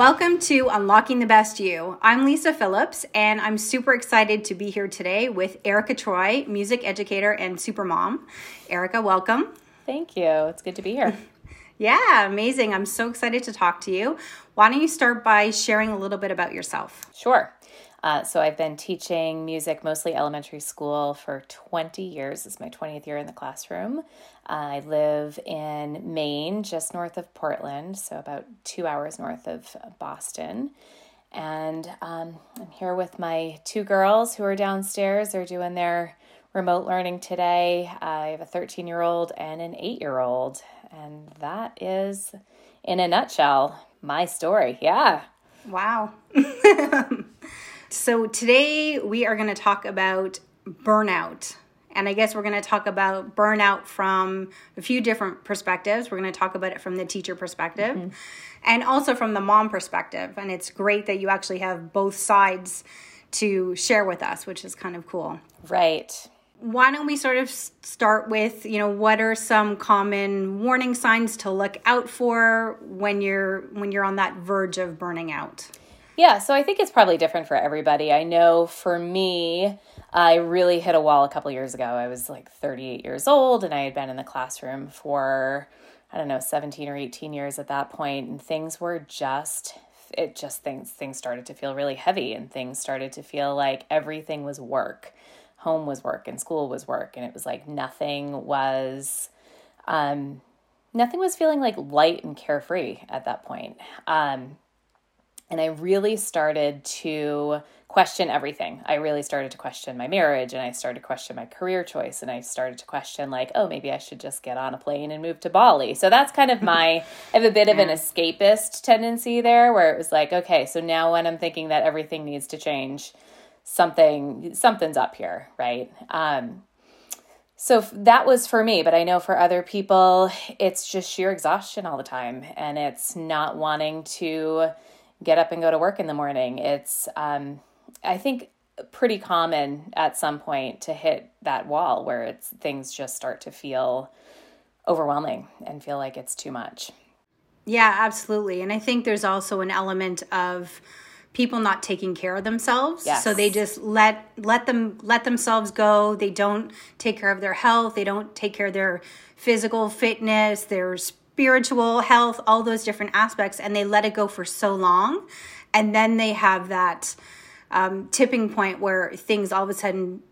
Welcome to Unlocking the Best You. I'm Lisa Phillips, and I'm super excited to be here today with Erica Troy, music educator and supermom. Erica, welcome. Thank you. It's good to be here. yeah, amazing. I'm so excited to talk to you. Why don't you start by sharing a little bit about yourself? Sure. Uh, so I've been teaching music, mostly elementary school, for 20 years. It's my 20th year in the classroom. I live in Maine, just north of Portland, so about two hours north of Boston. And um, I'm here with my two girls who are downstairs. They're doing their remote learning today. I have a 13 year old and an 8 year old. And that is, in a nutshell, my story. Yeah. Wow. So today we are going to talk about burnout. And I guess we're going to talk about burnout from a few different perspectives. We're going to talk about it from the teacher perspective mm-hmm. and also from the mom perspective. And it's great that you actually have both sides to share with us, which is kind of cool. Right. Why don't we sort of start with, you know, what are some common warning signs to look out for when you're when you're on that verge of burning out? Yeah, so I think it's probably different for everybody. I know for me, I really hit a wall a couple years ago. I was like 38 years old and I had been in the classroom for I don't know, 17 or 18 years at that point and things were just it just things things started to feel really heavy and things started to feel like everything was work. Home was work and school was work and it was like nothing was um nothing was feeling like light and carefree at that point. Um and I really started to question everything. I really started to question my marriage and I started to question my career choice and I started to question like, oh, maybe I should just get on a plane and move to Bali. So that's kind of my I have a bit of an escapist tendency there where it was like, okay, so now when I'm thinking that everything needs to change, something something's up here, right? Um so that was for me, but I know for other people it's just sheer exhaustion all the time and it's not wanting to get up and go to work in the morning. It's, um, I think, pretty common at some point to hit that wall where it's things just start to feel overwhelming and feel like it's too much. Yeah, absolutely. And I think there's also an element of people not taking care of themselves. Yes. So they just let let them let themselves go. They don't take care of their health. They don't take care of their physical fitness, their spiritual health, all those different aspects, and they let it go for so long. And then they have that um, tipping point where things all of a sudden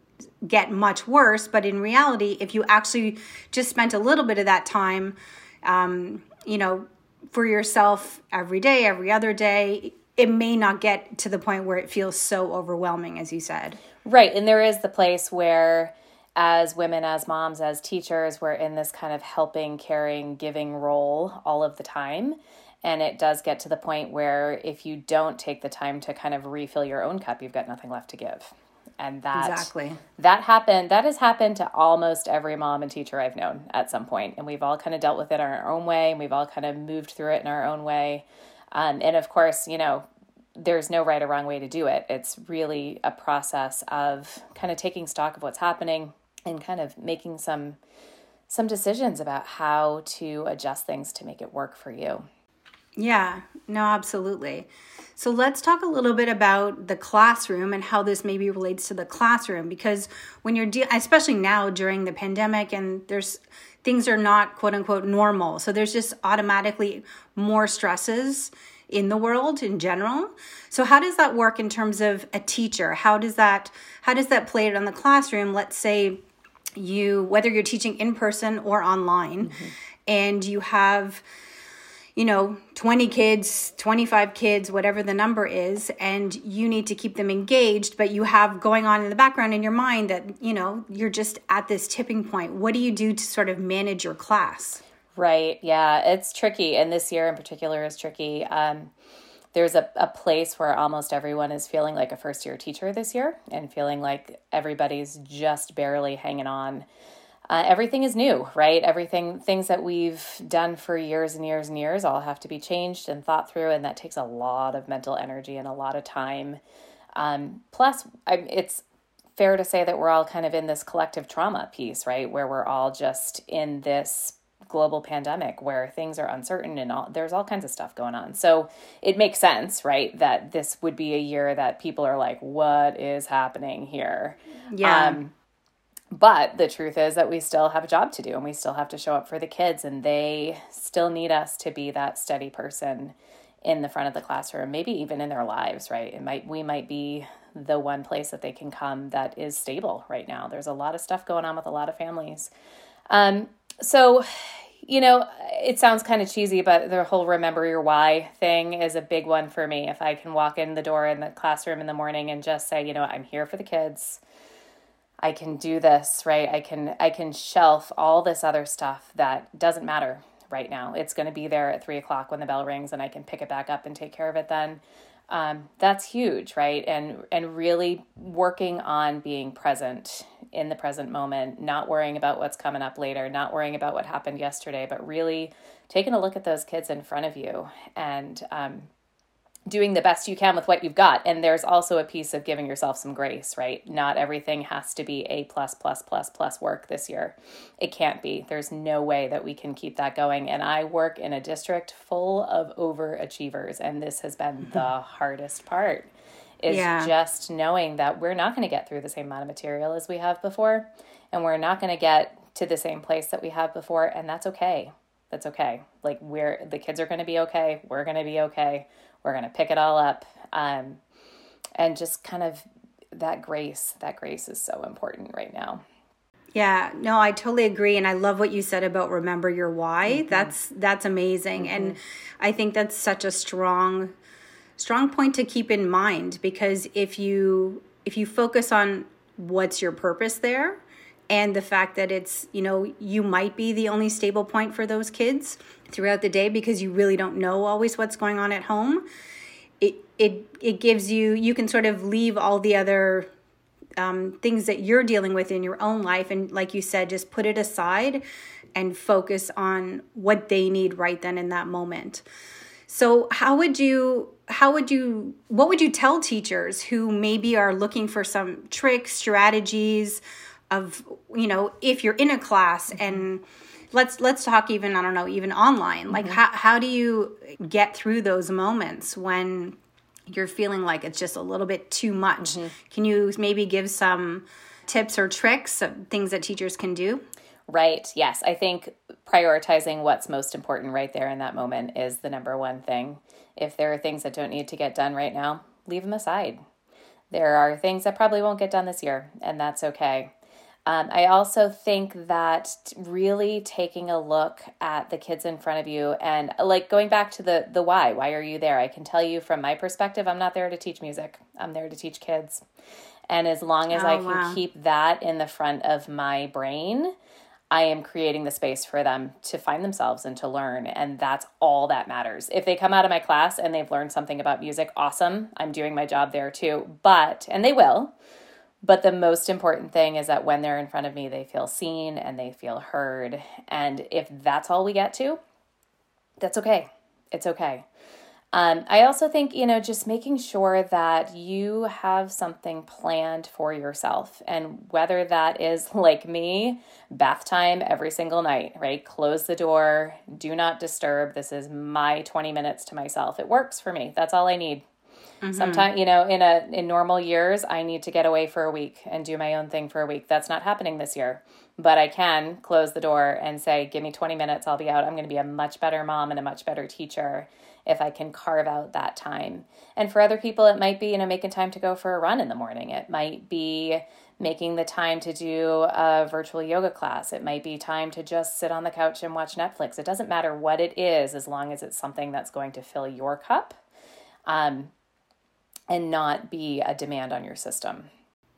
get much worse. But in reality, if you actually just spent a little bit of that time, um, you know, for yourself every day, every other day, it may not get to the point where it feels so overwhelming, as you said. Right. And there is the place where as women, as moms, as teachers, we're in this kind of helping, caring, giving role all of the time. And it does get to the point where if you don't take the time to kind of refill your own cup, you've got nothing left to give. And that exactly that happened. That has happened to almost every mom and teacher I've known at some point, and we've all kind of dealt with it in our own way, and we've all kind of moved through it in our own way. Um, and of course, you know, there's no right or wrong way to do it. It's really a process of kind of taking stock of what's happening, and kind of making some some decisions about how to adjust things to make it work for you. Yeah, no, absolutely. So let's talk a little bit about the classroom and how this maybe relates to the classroom because when you're de- especially now during the pandemic and there's things are not quote unquote normal. So there's just automatically more stresses in the world in general. So how does that work in terms of a teacher? How does that how does that play it on the classroom? Let's say you whether you're teaching in person or online mm-hmm. and you have you know 20 kids 25 kids whatever the number is and you need to keep them engaged but you have going on in the background in your mind that you know you're just at this tipping point. What do you do to sort of manage your class? Right yeah it's tricky and this year in particular is tricky. Um, there's a, a place where almost everyone is feeling like a first year teacher this year and feeling like everybody's just barely hanging on. Uh, everything is new, right? Everything, things that we've done for years and years and years, all have to be changed and thought through, and that takes a lot of mental energy and a lot of time. Um, plus, I, it's fair to say that we're all kind of in this collective trauma piece, right? Where we're all just in this global pandemic where things are uncertain and all, there's all kinds of stuff going on. So it makes sense, right, that this would be a year that people are like, what is happening here? Yeah. Um, but the truth is that we still have a job to do and we still have to show up for the kids and they still need us to be that steady person in the front of the classroom maybe even in their lives right it might we might be the one place that they can come that is stable right now there's a lot of stuff going on with a lot of families um, so you know it sounds kind of cheesy but the whole remember your why thing is a big one for me if i can walk in the door in the classroom in the morning and just say you know i'm here for the kids I can do this, right? I can I can shelf all this other stuff that doesn't matter right now. It's going to be there at three o'clock when the bell rings, and I can pick it back up and take care of it then. Um, that's huge, right? And and really working on being present in the present moment, not worrying about what's coming up later, not worrying about what happened yesterday, but really taking a look at those kids in front of you and um, doing the best you can with what you've got. And there's also a piece of giving yourself some grace right? Not everything has to be a plus plus plus plus work this year. It can't be. There's no way that we can keep that going. And i work in a district full of overachievers and this has been the hardest part is yeah. just knowing that we're not going to get through the same amount of material as we have before and we're not going to get to the same place that we have before and that's okay that's okay like we're the kids are going to be okay we're going to be okay we're going to pick it all up. Um, and just kind of that grace, that grace is so important right now. Yeah, no, I totally agree and I love what you said about remember your why. Mm-hmm. That's that's amazing mm-hmm. and I think that's such a strong strong point to keep in mind because if you if you focus on what's your purpose there and the fact that it's, you know, you might be the only stable point for those kids, throughout the day because you really don't know always what's going on at home it it it gives you you can sort of leave all the other um, things that you're dealing with in your own life and like you said just put it aside and focus on what they need right then in that moment. So how would you how would you what would you tell teachers who maybe are looking for some tricks strategies of you know if you're in a class and let's let's talk even i don't know even online mm-hmm. like how, how do you get through those moments when you're feeling like it's just a little bit too much mm-hmm. can you maybe give some tips or tricks of things that teachers can do right yes i think prioritizing what's most important right there in that moment is the number one thing if there are things that don't need to get done right now leave them aside there are things that probably won't get done this year and that's okay um, I also think that really taking a look at the kids in front of you and like going back to the the why, why are you there? I can tell you from my perspective, I'm not there to teach music. I'm there to teach kids. And as long as oh, I can wow. keep that in the front of my brain, I am creating the space for them to find themselves and to learn. And that's all that matters. If they come out of my class and they've learned something about music, awesome. I'm doing my job there too. But, and they will, but the most important thing is that when they're in front of me, they feel seen and they feel heard. And if that's all we get to, that's okay. It's okay. Um, I also think, you know, just making sure that you have something planned for yourself. And whether that is like me, bath time every single night, right? Close the door, do not disturb. This is my 20 minutes to myself. It works for me. That's all I need. Mm-hmm. Sometimes, you know, in a in normal years, I need to get away for a week and do my own thing for a week. That's not happening this year. But I can close the door and say, "Give me 20 minutes, I'll be out. I'm going to be a much better mom and a much better teacher if I can carve out that time." And for other people, it might be, you know, making time to go for a run in the morning. It might be making the time to do a virtual yoga class. It might be time to just sit on the couch and watch Netflix. It doesn't matter what it is as long as it's something that's going to fill your cup. Um, and not be a demand on your system.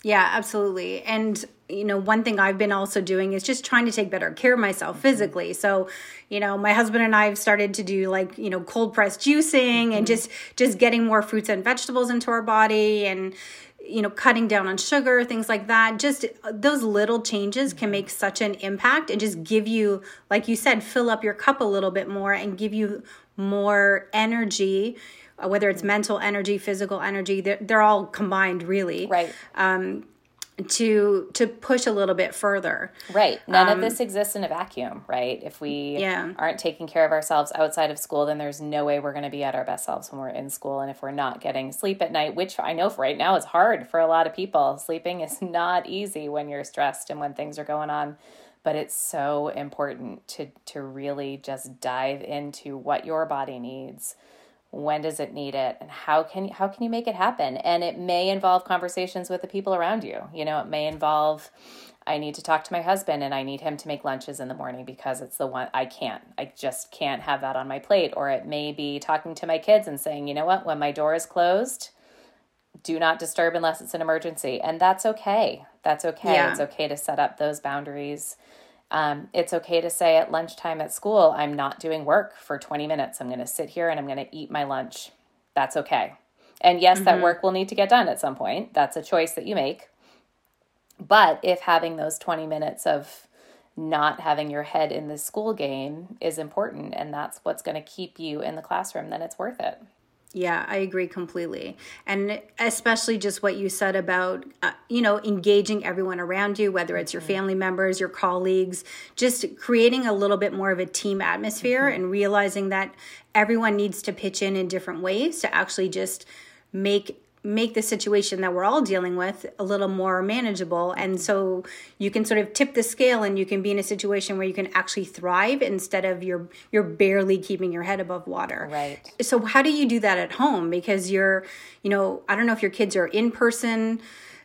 Yeah, absolutely. And you know, one thing I've been also doing is just trying to take better care of myself mm-hmm. physically. So, you know, my husband and I have started to do like, you know, cold pressed juicing mm-hmm. and just just getting more fruits and vegetables into our body and you know, cutting down on sugar, things like that. Just those little changes can mm-hmm. make such an impact and just give you, like you said, fill up your cup a little bit more and give you more energy whether it's mental energy, physical energy, they're, they're all combined really. Right. Um, to to push a little bit further. Right. None um, of this exists in a vacuum, right? If we yeah. aren't taking care of ourselves outside of school, then there's no way we're going to be at our best selves when we're in school. And if we're not getting sleep at night, which I know for right now is hard for a lot of people, sleeping is not easy when you're stressed and when things are going on. But it's so important to to really just dive into what your body needs when does it need it? And how can you, how can you make it happen? And it may involve conversations with the people around you. You know it may involve i need to talk to my husband and i need him to make lunches in the morning because it's the one i can't i just can't have that on my plate. Or it may be talking to my kids and saying you know what? When my door is closed do not disturb unless it's an emergency. And that's okay. That's okay. Yeah. it's okay to set up those boundaries um, it's okay to say at lunchtime at school, I'm not doing work for 20 minutes. I'm going to sit here and I'm going to eat my lunch. That's okay. And yes, mm-hmm. that work will need to get done at some point. That's a choice that you make. But if having those 20 minutes of not having your head in the school game is important and that's what's going to keep you in the classroom, then it's worth it. Yeah, I agree completely. And especially just what you said about, uh, you know, engaging everyone around you, whether it's your mm-hmm. family members, your colleagues, just creating a little bit more of a team atmosphere mm-hmm. and realizing that everyone needs to pitch in in different ways to actually just make make the situation that we're all dealing with a little more manageable. And so you can sort of tip the scale and you can be in a situation where you can actually thrive instead of you're you're barely keeping your head above water. Right. So how do you do that at home? Because you're you know i don't know if your kids are in person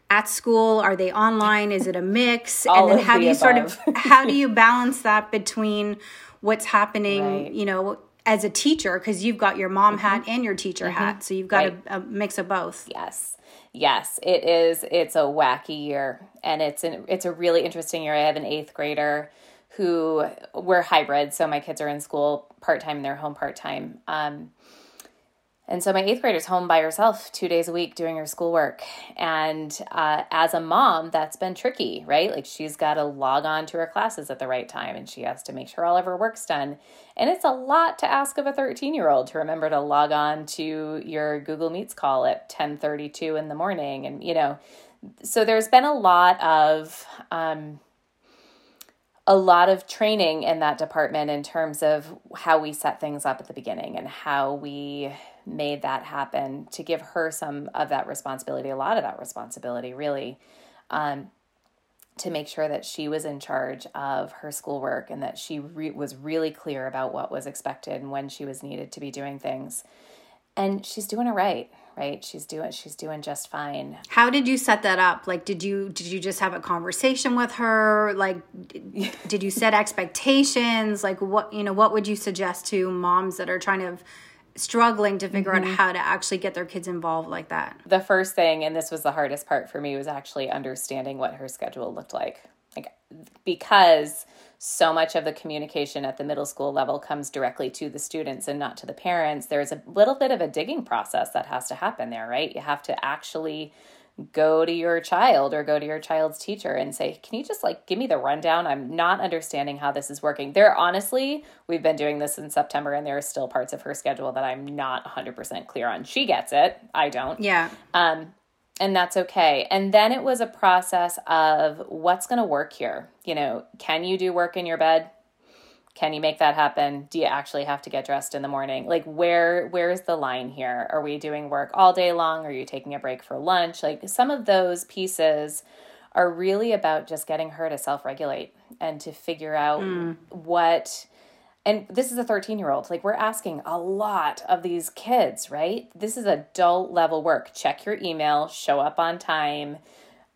at school. Are they online? Is it a mix? And then how do you above. sort of how do you balance that between what's happening right. you know as a teacher because you've got your mom mm-hmm. hat and your teacher mm-hmm. hat so you've got right. a, a, mix of both yes yes it is it's a wacky year and it's an it's a really interesting year i have an eighth grader who we're hybrid so my kids are in school part-time and they're home part-time um, and so my eighth grader's home by herself two days a week doing her schoolwork. And uh, as a mom, that's been tricky, right? Like she's got to log on to her classes at the right time and she has to make sure all of her work's done. And it's a lot to ask of a 13 year old to remember to log on to your Google Meets call at 1032 in the morning. And, you know, so there's been a lot of, um, a lot of training in that department in terms of how we set things up at the beginning and how we made that happen to give her some of that responsibility, a lot of that responsibility, really, um, to make sure that she was in charge of her schoolwork and that she re- was really clear about what was expected and when she was needed to be doing things. And she's doing it right right? She's doing she's doing just fine. How did you set that up? Like did you did you just have a conversation with her? Like did you set expectations? Like what you know what would you suggest to moms that are trying to struggling to figure mm-hmm. out how to actually get their kids involved like that. The first thing, and this was the hardest part for me, was actually understanding what her schedule looked like. Like, because so much of the communication at the middle school level comes directly to the students and not to the parents, there's a little bit of a digging process that has to happen there, right? You have to actually go to your child or go to your child's teacher and say, Can you just like give me the rundown? I'm not understanding how this is working. There, honestly, we've been doing this in September and there are still parts of her schedule that I'm not 100% clear on. She gets it, I don't. Yeah. Um, and that's okay. And then it was a process of what's going to work here. You know, can you do work in your bed? can you make that happen do you actually have to get dressed in the morning like where where's the line here are we doing work all day long are you taking a break for lunch like some of those pieces are really about just getting her to self-regulate and to figure out mm. what and this is a 13 year old like we're asking a lot of these kids right? This is adult level work. Check your email show up on time.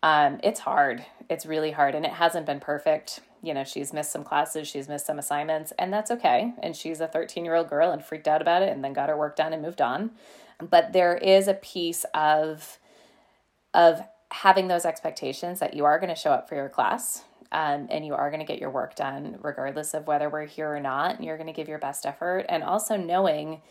Um, it's hard. It's really hard. And it hasn't been perfect. You know, she's missed some classes, she's missed some assignments, and that's okay. And she's a 13 year old girl and freaked out about it and then got her work done and moved on. But there is a piece of, of having those expectations that you are going to show up for your class um, and you are going to get your work done regardless of whether we're here or not. And you're going to give your best effort. And also knowing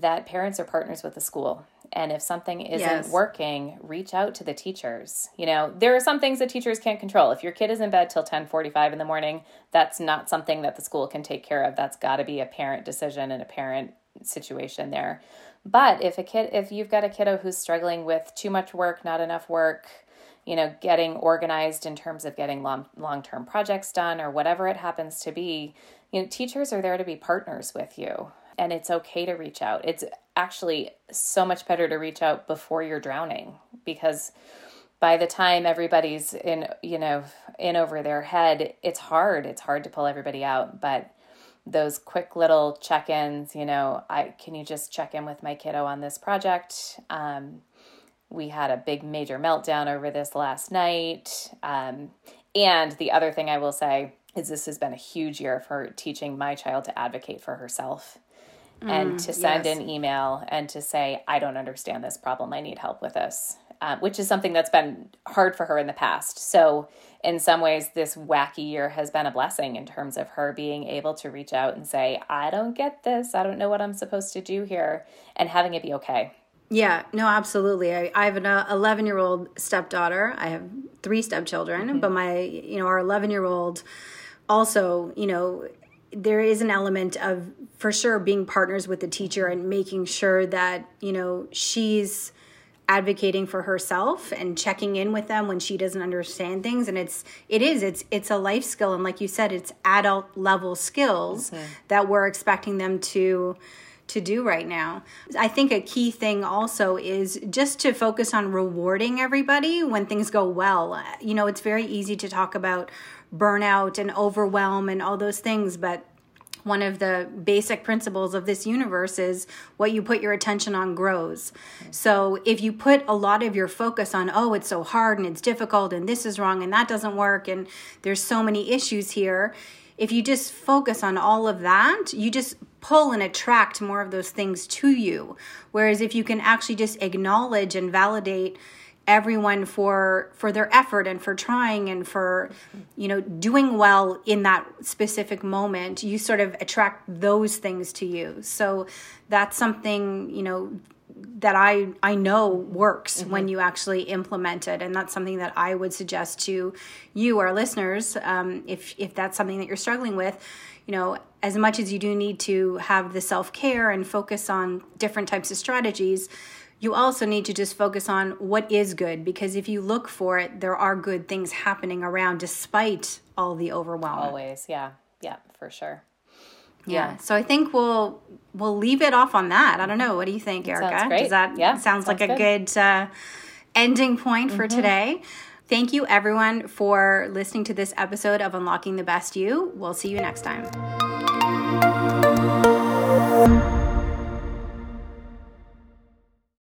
that parents are partners with the school and if something isn't yes. working reach out to the teachers you know there are some things that teachers can't control if your kid is in bed till 10:45 in the morning that's not something that the school can take care of that's got to be a parent decision and a parent situation there but if a kid if you've got a kiddo who's struggling with too much work not enough work you know, getting organized in terms of getting long long term projects done or whatever it happens to be, you know, teachers are there to be partners with you. And it's okay to reach out. It's actually so much better to reach out before you're drowning because by the time everybody's in, you know, in over their head, it's hard. It's hard to pull everybody out. But those quick little check-ins, you know, I can you just check in with my kiddo on this project? Um, we had a big major meltdown over this last night. Um, and the other thing I will say is this has been a huge year for teaching my child to advocate for herself mm, and to send yes. an email and to say, I don't understand this problem. I need help with this, uh, which is something that's been hard for her in the past. So, in some ways, this wacky year has been a blessing in terms of her being able to reach out and say, I don't get this. I don't know what I'm supposed to do here, and having it be okay. Yeah, no, absolutely. I, I have an 11 year old stepdaughter. I have three stepchildren, mm-hmm. but my, you know, our 11 year old also, you know, there is an element of for sure being partners with the teacher and making sure that, you know, she's advocating for herself and checking in with them when she doesn't understand things and it's it is it's it's a life skill and like you said it's adult level skills mm-hmm. that we're expecting them to to do right now. I think a key thing also is just to focus on rewarding everybody when things go well. You know, it's very easy to talk about burnout and overwhelm and all those things, but one of the basic principles of this universe is what you put your attention on grows. So if you put a lot of your focus on, oh, it's so hard and it's difficult and this is wrong and that doesn't work and there's so many issues here, if you just focus on all of that, you just pull and attract more of those things to you. Whereas if you can actually just acknowledge and validate everyone for for their effort and for trying and for you know doing well in that specific moment you sort of attract those things to you so that's something you know that I I know works mm-hmm. when you actually implement it, and that's something that I would suggest to you, our listeners, um, if if that's something that you're struggling with. You know, as much as you do need to have the self care and focus on different types of strategies, you also need to just focus on what is good because if you look for it, there are good things happening around despite all the overwhelm. Always, yeah, yeah, for sure. Yeah. So I think we'll we'll leave it off on that. I don't know. What do you think, Erica? Sounds great. Does that yeah, sounds, sounds like a good, good uh, ending point for mm-hmm. today. Thank you everyone for listening to this episode of Unlocking the Best You. We'll see you next time.